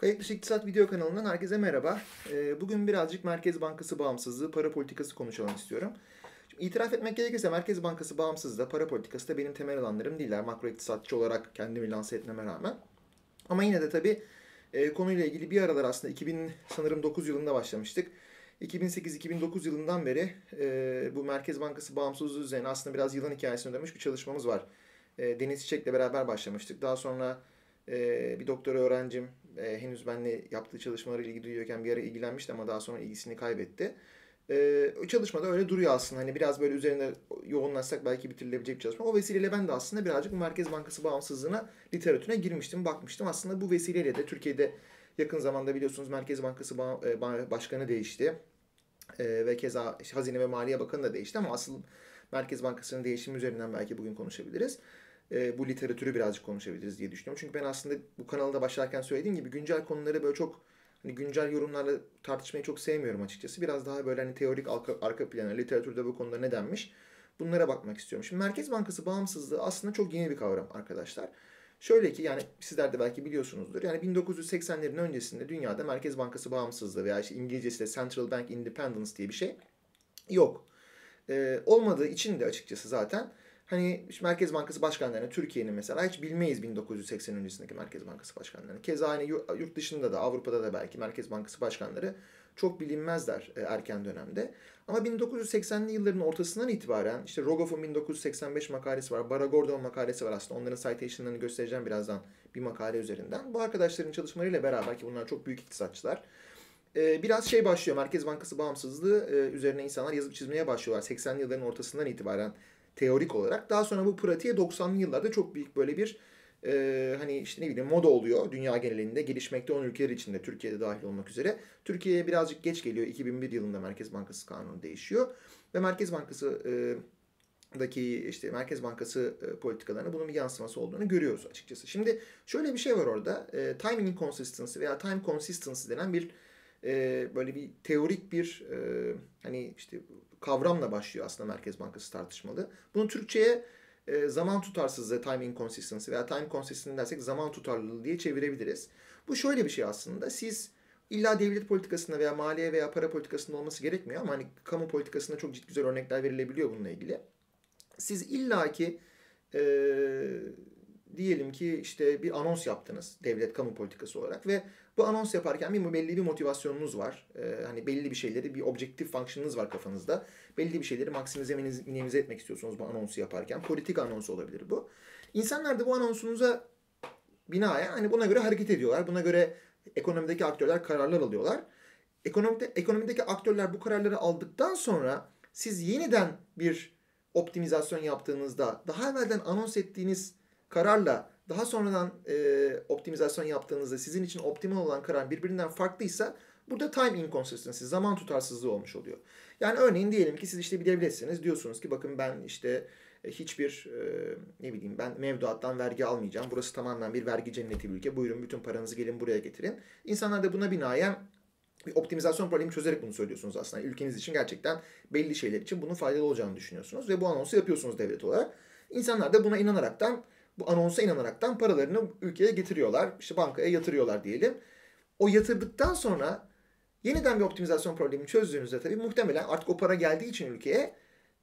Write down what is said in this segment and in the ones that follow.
Kayıt dışı İktisat video kanalından herkese merhaba. Ee, bugün birazcık Merkez Bankası bağımsızlığı, para politikası konuşalım istiyorum. Şimdi itiraf etmek gerekirse Merkez Bankası bağımsızlığı, para politikası da benim temel alanlarım değiller. Makro iktisatçı olarak kendimi lanse etmeme rağmen. Ama yine de tabii e, konuyla ilgili bir aralar aslında 2000 sanırım 9 yılında başlamıştık. 2008-2009 yılından beri e, bu Merkez Bankası bağımsızlığı üzerine aslında biraz yılan hikayesine dönmüş bir çalışmamız var. E, Deniz Çiçek'le beraber başlamıştık. Daha sonra bir doktora öğrencim e, henüz benimle yaptığı çalışmalarıyla ilgili duyuyorken bir ara ilgilenmişti ama daha sonra ilgisini kaybetti. E, o çalışmada öyle duruyor aslında. Hani biraz böyle üzerine yoğunlaşsak belki bitirilebilecek bir çalışma. O vesileyle ben de aslında birazcık Merkez Bankası bağımsızlığına, literatürüne girmiştim, bakmıştım. Aslında bu vesileyle de Türkiye'de yakın zamanda biliyorsunuz Merkez Bankası Başkanı değişti. E, ve keza Hazine ve Maliye Bakanı da değişti ama asıl Merkez Bankası'nın değişimi üzerinden belki bugün konuşabiliriz e, bu literatürü birazcık konuşabiliriz diye düşünüyorum. Çünkü ben aslında bu kanalda başlarken söylediğim gibi güncel konuları böyle çok hani güncel yorumlarla tartışmayı çok sevmiyorum açıkçası. Biraz daha böyle hani teorik arka, arka plana, literatürde bu konuda ne denmiş bunlara bakmak istiyorum. Şimdi Merkez Bankası bağımsızlığı aslında çok yeni bir kavram arkadaşlar. Şöyle ki yani sizler de belki biliyorsunuzdur. Yani 1980'lerin öncesinde dünyada Merkez Bankası bağımsızlığı veya işte İngilizcesi de Central Bank Independence diye bir şey yok. Ee, olmadığı için de açıkçası zaten Hani Merkez Bankası başkanlarını Türkiye'nin mesela hiç bilmeyiz 1980 öncesindeki Merkez Bankası başkanlarını. Keza aynı yurt dışında da Avrupa'da da belki Merkez Bankası başkanları çok bilinmezler e, erken dönemde. Ama 1980'li yılların ortasından itibaren işte Rogoff'un 1985 makalesi var, Baragordon makalesi var aslında. Onların citation'larını göstereceğim birazdan bir makale üzerinden. Bu arkadaşların çalışmalarıyla beraber ki bunlar çok büyük iktisatçılar. E, biraz şey başlıyor Merkez Bankası bağımsızlığı e, üzerine insanlar yazıp çizmeye başlıyorlar. 80'li yılların ortasından itibaren teorik olarak. Daha sonra bu pratiğe 90'lı yıllarda çok büyük böyle bir e, hani işte ne bileyim moda oluyor dünya genelinde gelişmekte olan ülkeler içinde Türkiye'de dahil olmak üzere. Türkiye'ye birazcık geç geliyor. 2001 yılında Merkez Bankası kanunu değişiyor ve Merkez Bankası e, daki işte Merkez Bankası e, politikalarına bunun bir yansıması olduğunu görüyoruz açıkçası. Şimdi şöyle bir şey var orada. E, timing inconsistency veya time consistency denen bir e, böyle bir teorik bir e, hani işte kavramla başlıyor aslında Merkez Bankası tartışmalı. Bunu Türkçe'ye e, zaman tutarsızlığı, time inconsistency veya time consistency dersek zaman tutarlılığı diye çevirebiliriz. Bu şöyle bir şey aslında. Siz illa devlet politikasında veya maliye veya para politikasında olması gerekmiyor ama hani kamu politikasında çok ciddi güzel örnekler verilebiliyor bununla ilgili. Siz illaki e, diyelim ki işte bir anons yaptınız devlet kamu politikası olarak ve bu anons yaparken bir belli bir motivasyonunuz var. Ee, hani belli bir şeyleri bir objektif fonksiyonunuz var kafanızda. Belli bir şeyleri maksimize minimize etmek istiyorsunuz bu anonsu yaparken. Politik anons olabilir bu. İnsanlar da bu anonsunuza binaen hani buna göre hareket ediyorlar. Buna göre ekonomideki aktörler kararlar alıyorlar. Ekonomide, ekonomideki aktörler bu kararları aldıktan sonra siz yeniden bir optimizasyon yaptığınızda daha evvelden anons ettiğiniz kararla daha sonradan e, optimizasyon yaptığınızda sizin için optimal olan karar birbirinden farklıysa burada time inconsistency, zaman tutarsızlığı olmuş oluyor. Yani örneğin diyelim ki siz işte bir devletsiniz diyorsunuz ki bakın ben işte e, hiçbir e, ne bileyim ben mevduattan vergi almayacağım. Burası tamamen bir vergi cenneti bir ülke. Buyurun bütün paranızı gelin buraya getirin. İnsanlar da buna binaen bir optimizasyon problemi çözerek bunu söylüyorsunuz aslında. Ülkeniz için gerçekten belli şeyler için bunun faydalı olacağını düşünüyorsunuz ve bu anonsu yapıyorsunuz devlet olarak. İnsanlar da buna inanaraktan bu anonsa inanaraktan paralarını ülkeye getiriyorlar. İşte bankaya yatırıyorlar diyelim. O yatırdıktan sonra yeniden bir optimizasyon problemi çözdüğünüzde tabii muhtemelen artık o para geldiği için ülkeye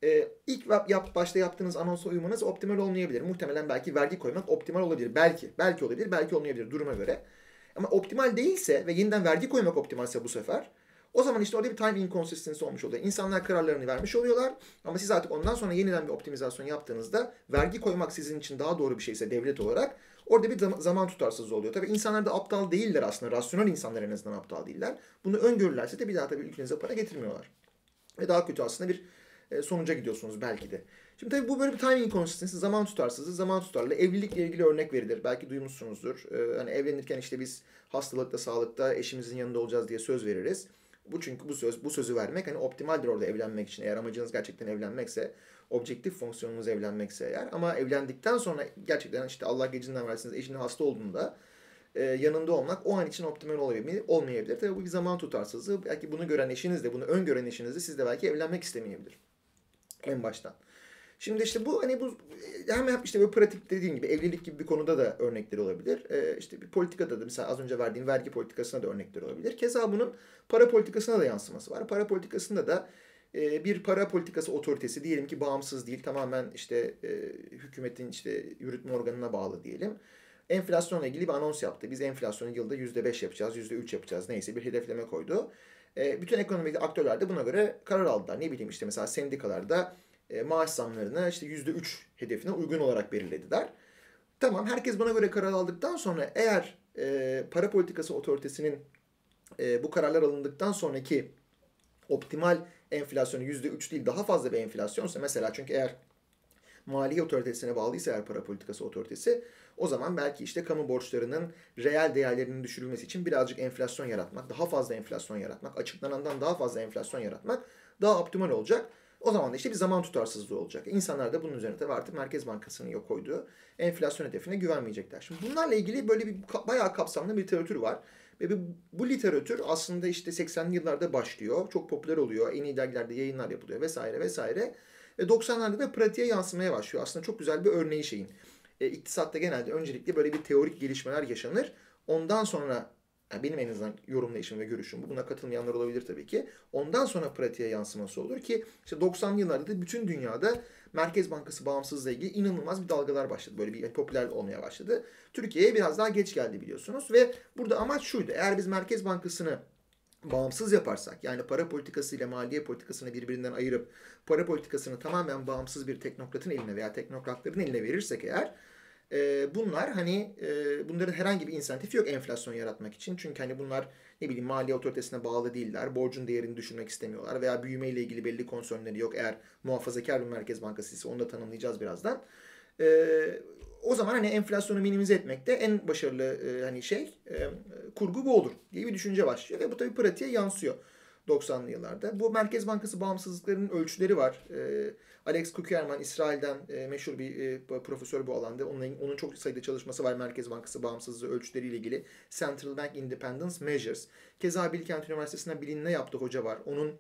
e, ilk yap, başta yaptığınız anonsa uyumanız optimal olmayabilir. Muhtemelen belki vergi koymak optimal olabilir. Belki. Belki olabilir. Belki olmayabilir duruma göre. Ama optimal değilse ve yeniden vergi koymak optimalse bu sefer o zaman işte orada bir time inconsistency olmuş oluyor. İnsanlar kararlarını vermiş oluyorlar ama siz artık ondan sonra yeniden bir optimizasyon yaptığınızda vergi koymak sizin için daha doğru bir şeyse devlet olarak orada bir zaman tutarsızlığı oluyor. Tabii insanlar da aptal değiller aslında. Rasyonel insanlar en azından aptal değiller. Bunu öngörürlerse de bir daha tabii ülkenize para getirmiyorlar. Ve daha kötü aslında bir e, sonuca gidiyorsunuz belki de. Şimdi tabii bu böyle bir timing inconsistency, zaman tutarsızlığı, zaman tutarlı. Evlilikle ilgili örnek verilir. Belki duymuşsunuzdur. Ee, hani evlenirken işte biz hastalıkta, sağlıkta eşimizin yanında olacağız diye söz veririz. Bu çünkü bu söz bu sözü vermek hani optimaldir orada evlenmek için. Eğer amacınız gerçekten evlenmekse, objektif fonksiyonunuz evlenmekse eğer ama evlendikten sonra gerçekten işte Allah gecinden versiniz eşinin hasta olduğunda e, yanında olmak o an için optimal olabilir, olmayabilir. Tabii bu bir zaman tutarsızlığı. Belki bunu gören eşiniz de, bunu öngören eşiniz de siz de belki evlenmek istemeyebilir. En baştan. Şimdi işte bu hani bu hem hep işte böyle pratik dediğim gibi evlilik gibi bir konuda da örnekleri olabilir. Ee, işte bir politikada da mesela az önce verdiğim vergi politikasına da örnekleri olabilir. Keza bunun para politikasına da yansıması var. Para politikasında da e, bir para politikası otoritesi diyelim ki bağımsız değil tamamen işte e, hükümetin işte yürütme organına bağlı diyelim. Enflasyonla ilgili bir anons yaptı. Biz enflasyonu yılda %5 yapacağız, %3 yapacağız neyse bir hedefleme koydu. E, bütün ekonomik aktörler de buna göre karar aldılar. Ne bileyim işte mesela sendikalarda e, maaş zamlarını işte %3 hedefine uygun olarak belirlediler. Tamam herkes buna göre karar aldıktan sonra eğer e, para politikası otoritesinin e, bu kararlar alındıktan sonraki optimal enflasyonu %3 değil daha fazla bir enflasyonsa mesela çünkü eğer maliye otoritesine bağlıysa eğer para politikası otoritesi o zaman belki işte kamu borçlarının reel değerlerinin düşürülmesi için birazcık enflasyon yaratmak, daha fazla enflasyon yaratmak, açıklanandan daha fazla enflasyon yaratmak daha optimal olacak. O zaman da işte bir zaman tutarsızlığı olacak. İnsanlar da bunun üzerine tabii artık Merkez Bankası'nın yok koyduğu enflasyon hedefine güvenmeyecekler. Şimdi bunlarla ilgili böyle bir bayağı kapsamlı bir literatür var. Ve bu literatür aslında işte 80'li yıllarda başlıyor. Çok popüler oluyor. En iyi dergilerde yayınlar yapılıyor vesaire vesaire. Ve 90'larda da pratiğe yansımaya başlıyor. Aslında çok güzel bir örneği şeyin. E, iktisatta genelde öncelikle böyle bir teorik gelişmeler yaşanır. Ondan sonra yani benim en azından yorumlayışım ve görüşüm bu. Buna katılmayanlar olabilir tabii ki. Ondan sonra pratiğe yansıması olur ki işte 90'lı yıllarda da bütün dünyada Merkez Bankası bağımsızlığı ilgili inanılmaz bir dalgalar başladı. Böyle bir yani popüler olmaya başladı. Türkiye'ye biraz daha geç geldi biliyorsunuz ve burada amaç şuydu. Eğer biz Merkez Bankası'nı bağımsız yaparsak yani para politikası ile maliye politikasını birbirinden ayırıp para politikasını tamamen bağımsız bir teknokratın eline veya teknokratların eline verirsek eğer e, bunlar hani e, bunların herhangi bir insentifi yok enflasyon yaratmak için. Çünkü hani bunlar ne bileyim maliye otoritesine bağlı değiller. Borcun değerini düşürmek istemiyorlar veya büyüme ile ilgili belli konsörleri yok. Eğer muhafazakar bir merkez bankası ise onu da tanımlayacağız birazdan. E, o zaman hani enflasyonu minimize etmekte en başarılı e, hani şey e, kurgu bu olur diye bir düşünce başlıyor ve bu tabii pratiğe yansıyor 90'lı yıllarda. Bu Merkez Bankası bağımsızlıklarının ölçüleri var. E, Alex Kukerman İsrail'den e, meşhur bir e, profesör bu alanda. Onun, onun çok sayıda çalışması var Merkez Bankası bağımsızlığı ölçüleriyle ilgili. Central Bank Independence Measures. Keza Bilkent Üniversitesi'nden bilinme yaptı hoca var. Onun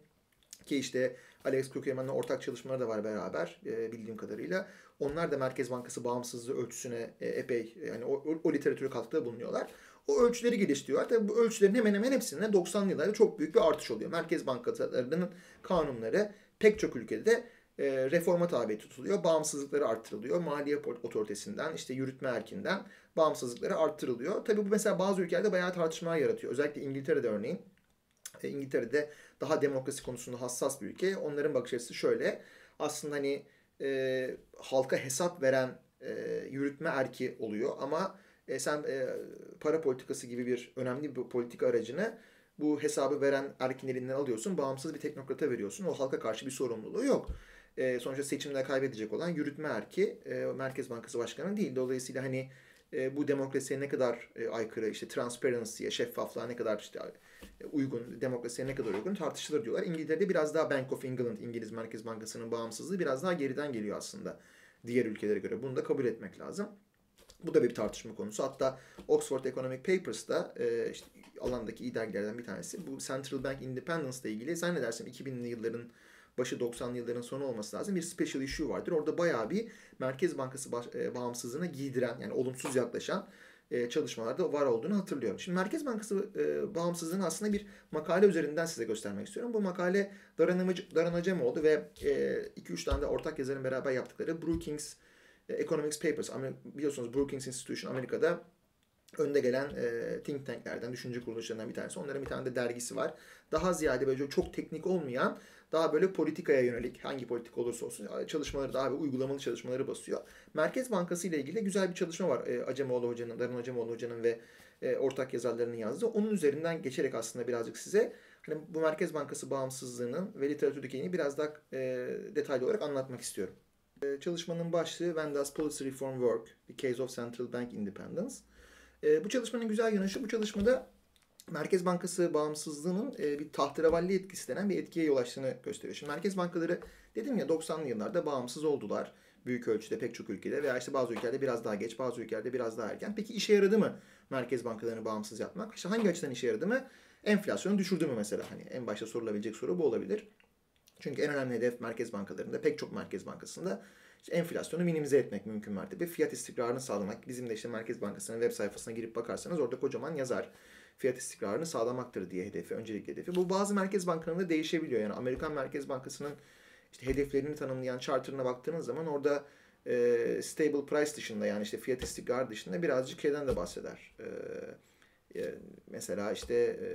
ki işte Alex Kukerman'la ortak çalışmaları da var beraber e, bildiğim kadarıyla. Onlar da Merkez Bankası bağımsızlığı ölçüsüne e, epey yani o, o, o literatüre katkıda bulunuyorlar. O ölçüleri geliştiriyorlar. Tabii bu ölçülerin hemen hemen hepsinde 90'lı yıllarda çok büyük bir artış oluyor. Merkez bankalarının kanunları pek çok ülkede e, reforma tabi tutuluyor. Bağımsızlıkları arttırılıyor. Maliye otoritesinden, işte yürütme erkinden bağımsızlıkları arttırılıyor. Tabii bu mesela bazı ülkelerde bayağı tartışmalar yaratıyor. Özellikle İngiltere'de örneğin. E, İngiltere'de daha demokrasi konusunda hassas bir ülke. Onların bakış açısı şöyle. Aslında hani e, halka hesap veren e, yürütme erki oluyor ama e, sen e, para politikası gibi bir önemli bir politika aracını bu hesabı veren erkin elinden alıyorsun. Bağımsız bir teknokrata veriyorsun. O halka karşı bir sorumluluğu yok. E, sonuçta seçimde kaybedecek olan yürütme erki e, Merkez Bankası Başkanı değil. Dolayısıyla hani e, bu demokrasiye ne kadar e, aykırı, işte transparency'ye, şeffaflığa ne kadar işte e, uygun, demokrasiye ne kadar uygun tartışılır diyorlar. İngiltere'de biraz daha Bank of England, İngiliz Merkez Bankası'nın bağımsızlığı biraz daha geriden geliyor aslında diğer ülkelere göre. Bunu da kabul etmek lazım. Bu da bir tartışma konusu. Hatta Oxford Economic Papers'ta e, işte alandaki iyi dergilerden bir tanesi. Bu Central Bank Independence ile ilgili zannedersem 2000'li yılların başı 90'lı yılların sonu olması lazım. Bir special issue vardır. Orada bayağı bir Merkez Bankası e, bağımsızlığına giydiren yani olumsuz yaklaşan e, çalışmalarda var olduğunu hatırlıyorum. Şimdi Merkez Bankası e, bağımsızlığını aslında bir makale üzerinden size göstermek istiyorum. Bu makale Daran, Acemoğlu ve 2-3 e, tane de ortak yazarın beraber yaptıkları Brookings Economics Papers. Biliyorsunuz Brookings Institution Amerika'da önde gelen e, think tanklerden, düşünce kuruluşlarından bir tanesi. Onların bir tane de dergisi var. Daha ziyade böyle çok teknik olmayan, daha böyle politikaya yönelik, hangi politik olursa olsun çalışmaları daha bir uygulamalı çalışmaları basıyor. Merkez Bankası ile ilgili güzel bir çalışma var. E, Acemoğlu Hoca'nın, Darın Acemoğlu Hoca'nın ve e, ortak yazarlarının yazdığı. Onun üzerinden geçerek aslında birazcık size hani bu Merkez Bankası bağımsızlığının ve literatürdeki biraz daha e, detaylı olarak anlatmak istiyorum. E, çalışmanın başlığı When Does Policy Reform Work? The Case of Central Bank Independence. E, bu çalışmanın güzel yanı şu, bu çalışmada Merkez Bankası bağımsızlığının e, bir tahterevalli etkisi denen bir etkiye yol açtığını gösteriyor. Şimdi merkez bankaları dedim ya 90'lı yıllarda bağımsız oldular. Büyük ölçüde pek çok ülkede veya işte bazı ülkelerde biraz daha geç, bazı ülkelerde biraz daha erken. Peki işe yaradı mı merkez bankalarını bağımsız yapmak? İşte hangi açıdan işe yaradı mı? Enflasyonu düşürdü mü mesela? Hani en başta sorulabilecek soru bu olabilir. Çünkü en önemli hedef merkez bankalarında, pek çok merkez bankasında işte enflasyonu minimize etmek mümkün mertebe. Fiyat istikrarını sağlamak. Bizim de işte Merkez Bankası'nın web sayfasına girip bakarsanız orada kocaman yazar. Fiyat istikrarını sağlamaktır diye hedefi, öncelikli hedefi. Bu bazı merkez bankalarında değişebiliyor. Yani Amerikan Merkez Bankası'nın işte hedeflerini tanımlayan charter'ına baktığınız zaman orada e, stable price dışında yani işte fiyat istikrar dışında birazcık şeyden de bahseder. E, e, mesela işte e,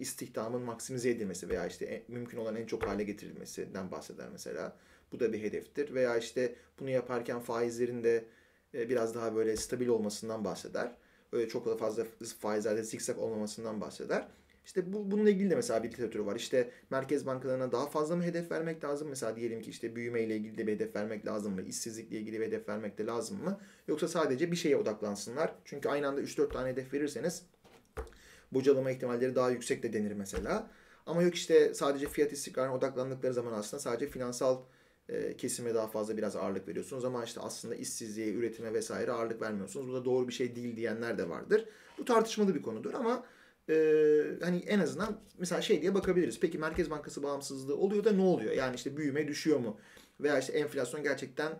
istihdamın maksimize edilmesi veya işte mümkün olan en çok hale getirilmesinden bahseder mesela. Bu da bir hedeftir. Veya işte bunu yaparken faizlerin de e, biraz daha böyle stabil olmasından bahseder. Öyle çok fazla faizlerde zikzak olmamasından bahseder. İşte bu, bununla ilgili de mesela bir literatürü var. İşte merkez bankalarına daha fazla mı hedef vermek lazım? Mesela diyelim ki işte büyüme ile ilgili de bir hedef vermek lazım mı? İşsizlikle ilgili bir hedef vermek de lazım mı? Yoksa sadece bir şeye odaklansınlar. Çünkü aynı anda 3-4 tane hedef verirseniz bocalama ihtimalleri daha yüksek de denir mesela. Ama yok işte sadece fiyat istikrarına odaklandıkları zaman aslında sadece finansal e, kesime daha fazla biraz ağırlık veriyorsunuz ama işte aslında işsizliğe, üretime vesaire ağırlık vermiyorsunuz. Bu da doğru bir şey değil diyenler de vardır. Bu tartışmalı bir konudur ama e, hani en azından mesela şey diye bakabiliriz. Peki Merkez Bankası bağımsızlığı oluyor da ne oluyor? Yani işte büyüme düşüyor mu? Veya işte enflasyon gerçekten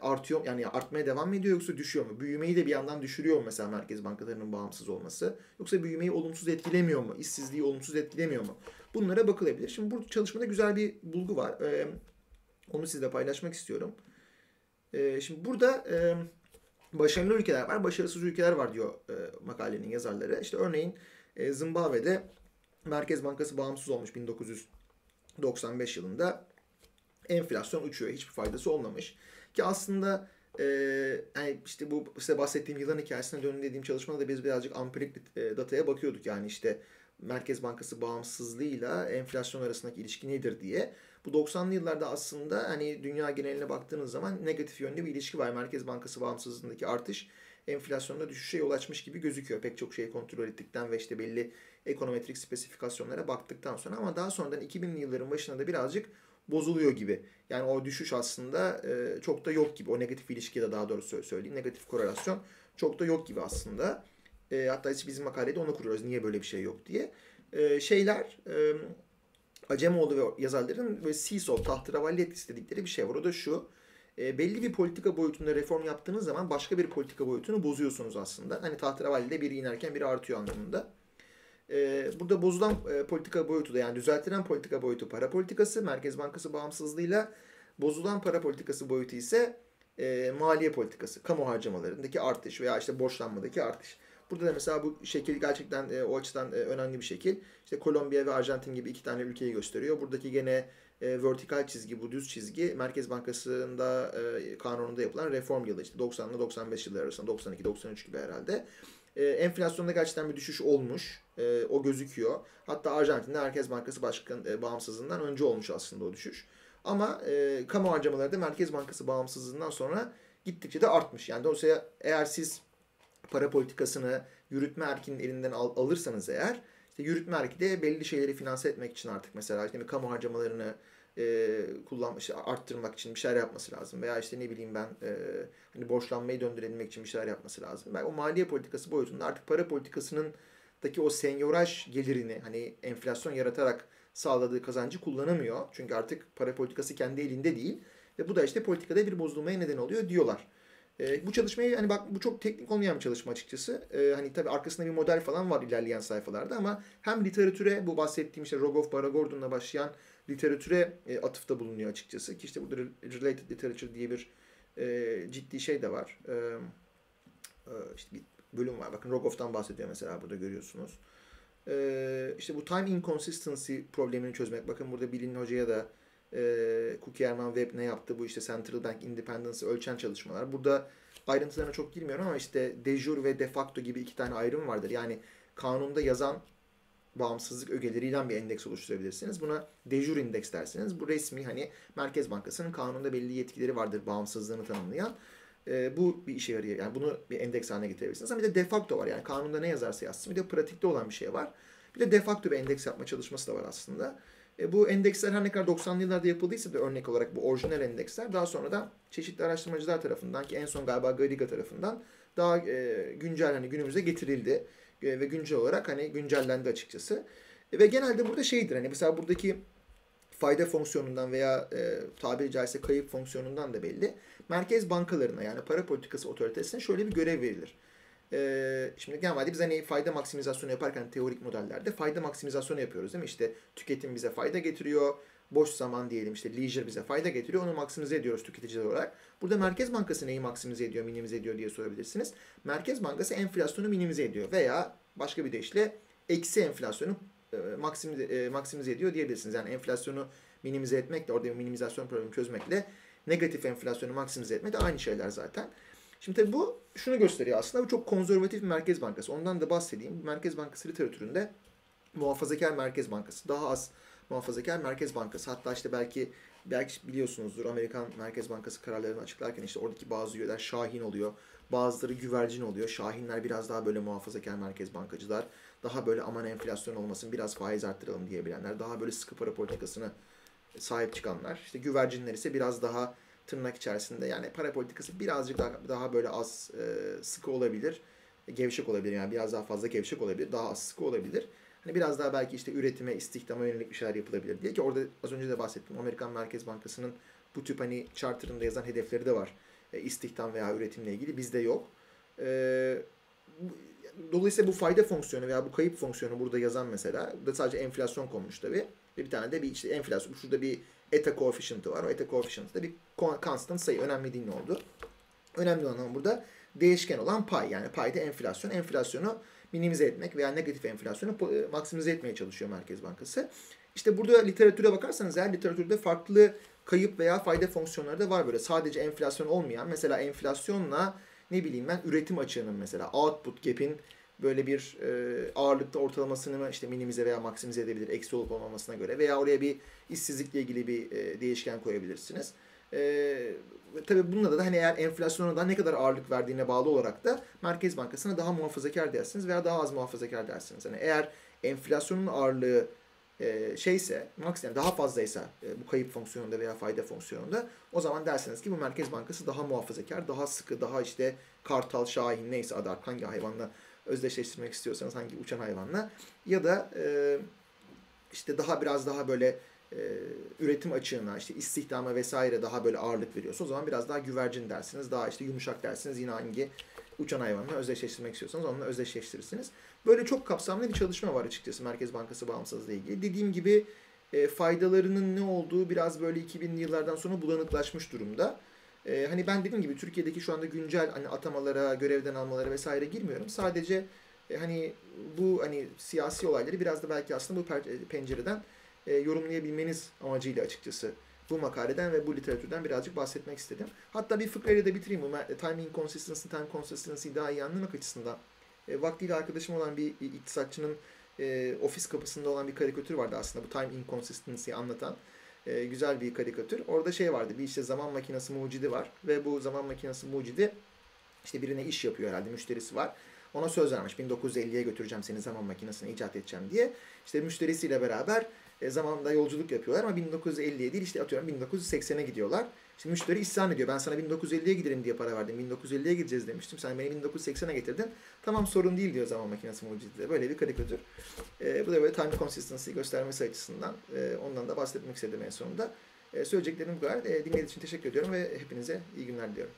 artıyor yani artmaya devam mı ediyor yoksa düşüyor mu? Büyümeyi de bir yandan düşürüyor mu mesela merkez bankalarının bağımsız olması? Yoksa büyümeyi olumsuz etkilemiyor mu? İşsizliği olumsuz etkilemiyor mu? Bunlara bakılabilir. Şimdi bu çalışmada güzel bir bulgu var. Ee, onu sizle paylaşmak istiyorum. Ee, şimdi burada e, başarılı ülkeler var, başarısız ülkeler var diyor e, makalenin yazarları. İşte örneğin e, Zimbabwe'de Merkez Bankası bağımsız olmuş 1995 yılında. Enflasyon uçuyor. Hiçbir faydası olmamış. Ki aslında e, yani işte bu size bahsettiğim yılan hikayesine dönün dediğim çalışmada da biz birazcık ampirik dataya bakıyorduk. Yani işte Merkez Bankası bağımsızlığıyla enflasyon arasındaki ilişki nedir diye. Bu 90'lı yıllarda aslında hani dünya geneline baktığınız zaman negatif yönlü bir ilişki var. Merkez Bankası bağımsızlığındaki artış enflasyonda düşüşe yol açmış gibi gözüküyor. Pek çok şeyi kontrol ettikten ve işte belli ekonometrik spesifikasyonlara baktıktan sonra ama daha sonradan 2000'li yılların başında da birazcık bozuluyor gibi. Yani o düşüş aslında e, çok da yok gibi. O negatif ilişki de daha doğrusu söyleyeyim. Negatif korelasyon çok da yok gibi aslında. E, hatta bizim makalede onu kuruyoruz. Niye böyle bir şey yok diye. E, şeyler e, Acemoğlu ve yazarların böyle seesaw, tahterevalli istedikleri bir şey var. O da şu. E, belli bir politika boyutunda reform yaptığınız zaman başka bir politika boyutunu bozuyorsunuz aslında. Hani tahterevallide biri inerken biri artıyor anlamında. E, burada bozulan e, politika boyutu da yani düzeltilen politika boyutu para politikası, Merkez Bankası bağımsızlığıyla bozulan para politikası boyutu ise e, maliye politikası, kamu harcamalarındaki artış veya işte borçlanmadaki artış. Burada da mesela bu şekil gerçekten e, o açıdan e, önemli bir şekil. İşte Kolombiya ve Arjantin gibi iki tane ülkeyi gösteriyor. Buradaki gene e, vertikal çizgi, bu düz çizgi Merkez Bankası'nda e, kanununda yapılan reform yılı. işte 90 ile 95 yılları arasında 92-93 gibi herhalde. E, enflasyonda gerçekten bir düşüş olmuş. E, o gözüküyor. Hatta Arjantin'de Merkez Bankası Başkan e, bağımsızlığından önce olmuş aslında o düşüş. Ama e, kamu harcamaları da Merkez Bankası bağımsızlığından sonra gittikçe de artmış. Yani dolayısıyla eğer siz para politikasını yürütme erkinin elinden al, alırsanız eğer işte yürütme erki de belli şeyleri finanse etmek için artık mesela işte kamu harcamalarını e, kullanmış, arttırmak için bir şeyler yapması lazım. Veya işte ne bileyim ben e, hani borçlanmayı döndürebilmek için bir şeyler yapması lazım. Yani o maliye politikası boyutunda artık para politikasının daki o senyoraj gelirini hani enflasyon yaratarak sağladığı kazancı kullanamıyor. Çünkü artık para politikası kendi elinde değil. Ve bu da işte politikada bir bozulmaya neden oluyor diyorlar. E, bu çalışmayı hani bak bu çok teknik olmayan bir çalışma açıkçası. E, hani tabii arkasında bir model falan var ilerleyen sayfalarda ama hem literatüre bu bahsettiğim işte Rogoff, Baragordon'la başlayan literatüre e, atıfta bulunuyor açıkçası. Ki işte burada related literature diye bir e, ciddi şey de var. E, e, işte bir bölüm var. Bakın Rogoff'tan bahsediyor mesela burada görüyorsunuz. E, işte bu time inconsistency problemini çözmek. Bakın burada Bilin Hoca'ya da e, Cookie Herman Webb ne yaptı? Bu işte Central Bank Independence'ı ölçen çalışmalar. Burada ayrıntılarına çok girmiyorum ama işte de jure ve de facto gibi iki tane ayrım vardır. Yani kanunda yazan bağımsızlık ögeleriyle bir endeks oluşturabilirsiniz. Buna de jure indeks dersiniz. Bu resmi hani Merkez Bankası'nın kanunda belli yetkileri vardır bağımsızlığını tanımlayan. E, bu bir işe yarıyor. Yani bunu bir endeks haline getirebilirsiniz. Ama bir de de facto var. Yani kanunda ne yazarsa yazsın. Bir de pratikte olan bir şey var. Bir de de facto bir endeks yapma çalışması da var aslında. E, bu endeksler her ne kadar 90'lı yıllarda yapıldıysa da örnek olarak bu orijinal endeksler daha sonra da çeşitli araştırmacılar tarafından ki en son galiba Gariga tarafından daha e, güncel hani günümüze getirildi ve güncel olarak hani güncellendi açıkçası. E, ve genelde burada şeydir hani mesela buradaki fayda fonksiyonundan veya e, tabiri caizse kayıp fonksiyonundan da belli. Merkez bankalarına yani para politikası otoritesine şöyle bir görev verilir. E, şimdi genelde biz hani fayda maksimizasyonu yaparken teorik modellerde fayda maksimizasyonu yapıyoruz değil mi? İşte tüketim bize fayda getiriyor, boş zaman diyelim işte leisure bize fayda getiriyor. Onu maksimize ediyoruz tüketiciler olarak. Burada Merkez Bankası neyi maksimize ediyor, minimize ediyor diye sorabilirsiniz. Merkez Bankası enflasyonu minimize ediyor veya başka bir deyişle eksi enflasyonu e, maksimize, maksimize ediyor diyebilirsiniz. Yani enflasyonu minimize etmekle, orada bir minimizasyon problemi çözmekle negatif enflasyonu maksimize etmek de aynı şeyler zaten. Şimdi tabii bu şunu gösteriyor aslında. Bu çok konservatif bir merkez bankası. Ondan da bahsedeyim. Merkez bankası literatüründe muhafazakar merkez bankası. Daha az muhafazakar merkez bankası. Hatta işte belki belki biliyorsunuzdur Amerikan Merkez Bankası kararlarını açıklarken işte oradaki bazı üyeler Şahin oluyor. Bazıları güvercin oluyor. Şahinler biraz daha böyle muhafazakar merkez bankacılar. Daha böyle aman enflasyon olmasın biraz faiz arttıralım diyebilenler. Daha böyle sıkı para politikasına sahip çıkanlar. İşte güvercinler ise biraz daha tırnak içerisinde yani para politikası birazcık daha, daha böyle az e, sıkı olabilir. Gevşek olabilir yani biraz daha fazla gevşek olabilir. Daha az sıkı olabilir. Hani biraz daha belki işte üretime, istihdama yönelik bir şeyler yapılabilir diye ki orada az önce de bahsettim. Amerikan Merkez Bankası'nın bu tip hani charter'ında yazan hedefleri de var. E, istihdam veya üretimle ilgili bizde yok. E, dolayısıyla bu fayda fonksiyonu veya bu kayıp fonksiyonu burada yazan mesela. Burada sadece enflasyon konmuş tabii. Bir tane de bir işte enflasyon. Şurada bir eta coefficient'ı var. O eta coefficient da bir constant sayı. Önemli değil ne oldu. Önemli olan burada değişken olan pay. Yani payda enflasyon. Enflasyonu minimize etmek veya negatif enflasyonu e, maksimize etmeye çalışıyor Merkez Bankası. İşte burada literatüre bakarsanız eğer literatürde farklı kayıp veya fayda fonksiyonları da var böyle. Sadece enflasyon olmayan mesela enflasyonla ne bileyim ben üretim açığının mesela output gap'in böyle bir e, ağırlıkta ortalamasını işte minimize veya maksimize edebilir eksi olup olmamasına göre veya oraya bir işsizlikle ilgili bir e, değişken koyabilirsiniz. E, tabii bunda da hani eğer enflasyona da ne kadar ağırlık verdiğine bağlı olarak da Merkez Bankası'na daha muhafazakar dersiniz veya daha az muhafazakar dersiniz. Yani eğer enflasyonun ağırlığı e, şeyse, maks yani daha fazlaysa e, bu kayıp fonksiyonunda veya fayda fonksiyonunda o zaman dersiniz ki bu Merkez Bankası daha muhafazakar, daha sıkı, daha işte kartal, şahin neyse adı hangi hayvanla özdeşleştirmek istiyorsanız hangi uçan hayvanla ya da e, işte daha biraz daha böyle e, üretim açığına işte istihdama vesaire daha böyle ağırlık veriyorsa o zaman biraz daha güvercin dersiniz. Daha işte yumuşak dersiniz. Yine hangi uçan hayvanla özdeşleştirmek istiyorsanız onunla özdeşleştirirsiniz. Böyle çok kapsamlı bir çalışma var açıkçası Merkez Bankası bağımsızlığı ilgili. Dediğim gibi e, faydalarının ne olduğu biraz böyle 2000'li yıllardan sonra bulanıklaşmış durumda. E, hani ben dediğim gibi Türkiye'deki şu anda güncel hani atamalara, görevden almalara vesaire girmiyorum. Sadece e, hani bu hani siyasi olayları biraz da belki aslında bu pencereden e, yorumlayabilmeniz amacıyla açıkçası bu makaleden ve bu literatürden birazcık bahsetmek istedim. Hatta bir fıkrayla da bitireyim. Bu time inconsistency, time consistency daha iyi anlamak açısından. E, vaktiyle arkadaşım olan bir iktisatçının e, ofis kapısında olan bir karikatür vardı aslında. Bu time inconsistency'yi anlatan e, güzel bir karikatür. Orada şey vardı. Bir işte zaman makinesi mucidi var. Ve bu zaman makinesi mucidi işte birine iş yapıyor herhalde. Müşterisi var. Ona söz vermiş. 1950'ye götüreceğim seni zaman makinesini icat edeceğim diye. İşte müşterisiyle beraber e, zamanda yolculuk yapıyorlar ama 1950'ye değil işte atıyorum 1980'e gidiyorlar. Şimdi müşteri isyan ediyor. Ben sana 1950'ye giderim diye para verdim. 1950'ye gideceğiz demiştim. Sen beni 1980'e getirdin. Tamam sorun değil diyor zaman makinesi mucidi. Böyle bir karikatür. E, bu da böyle time consistency göstermesi açısından e, ondan da bahsetmek istedim en sonunda. E, söyleyeceklerim bu kadar. E, dinlediğiniz için teşekkür ediyorum ve hepinize iyi günler diliyorum.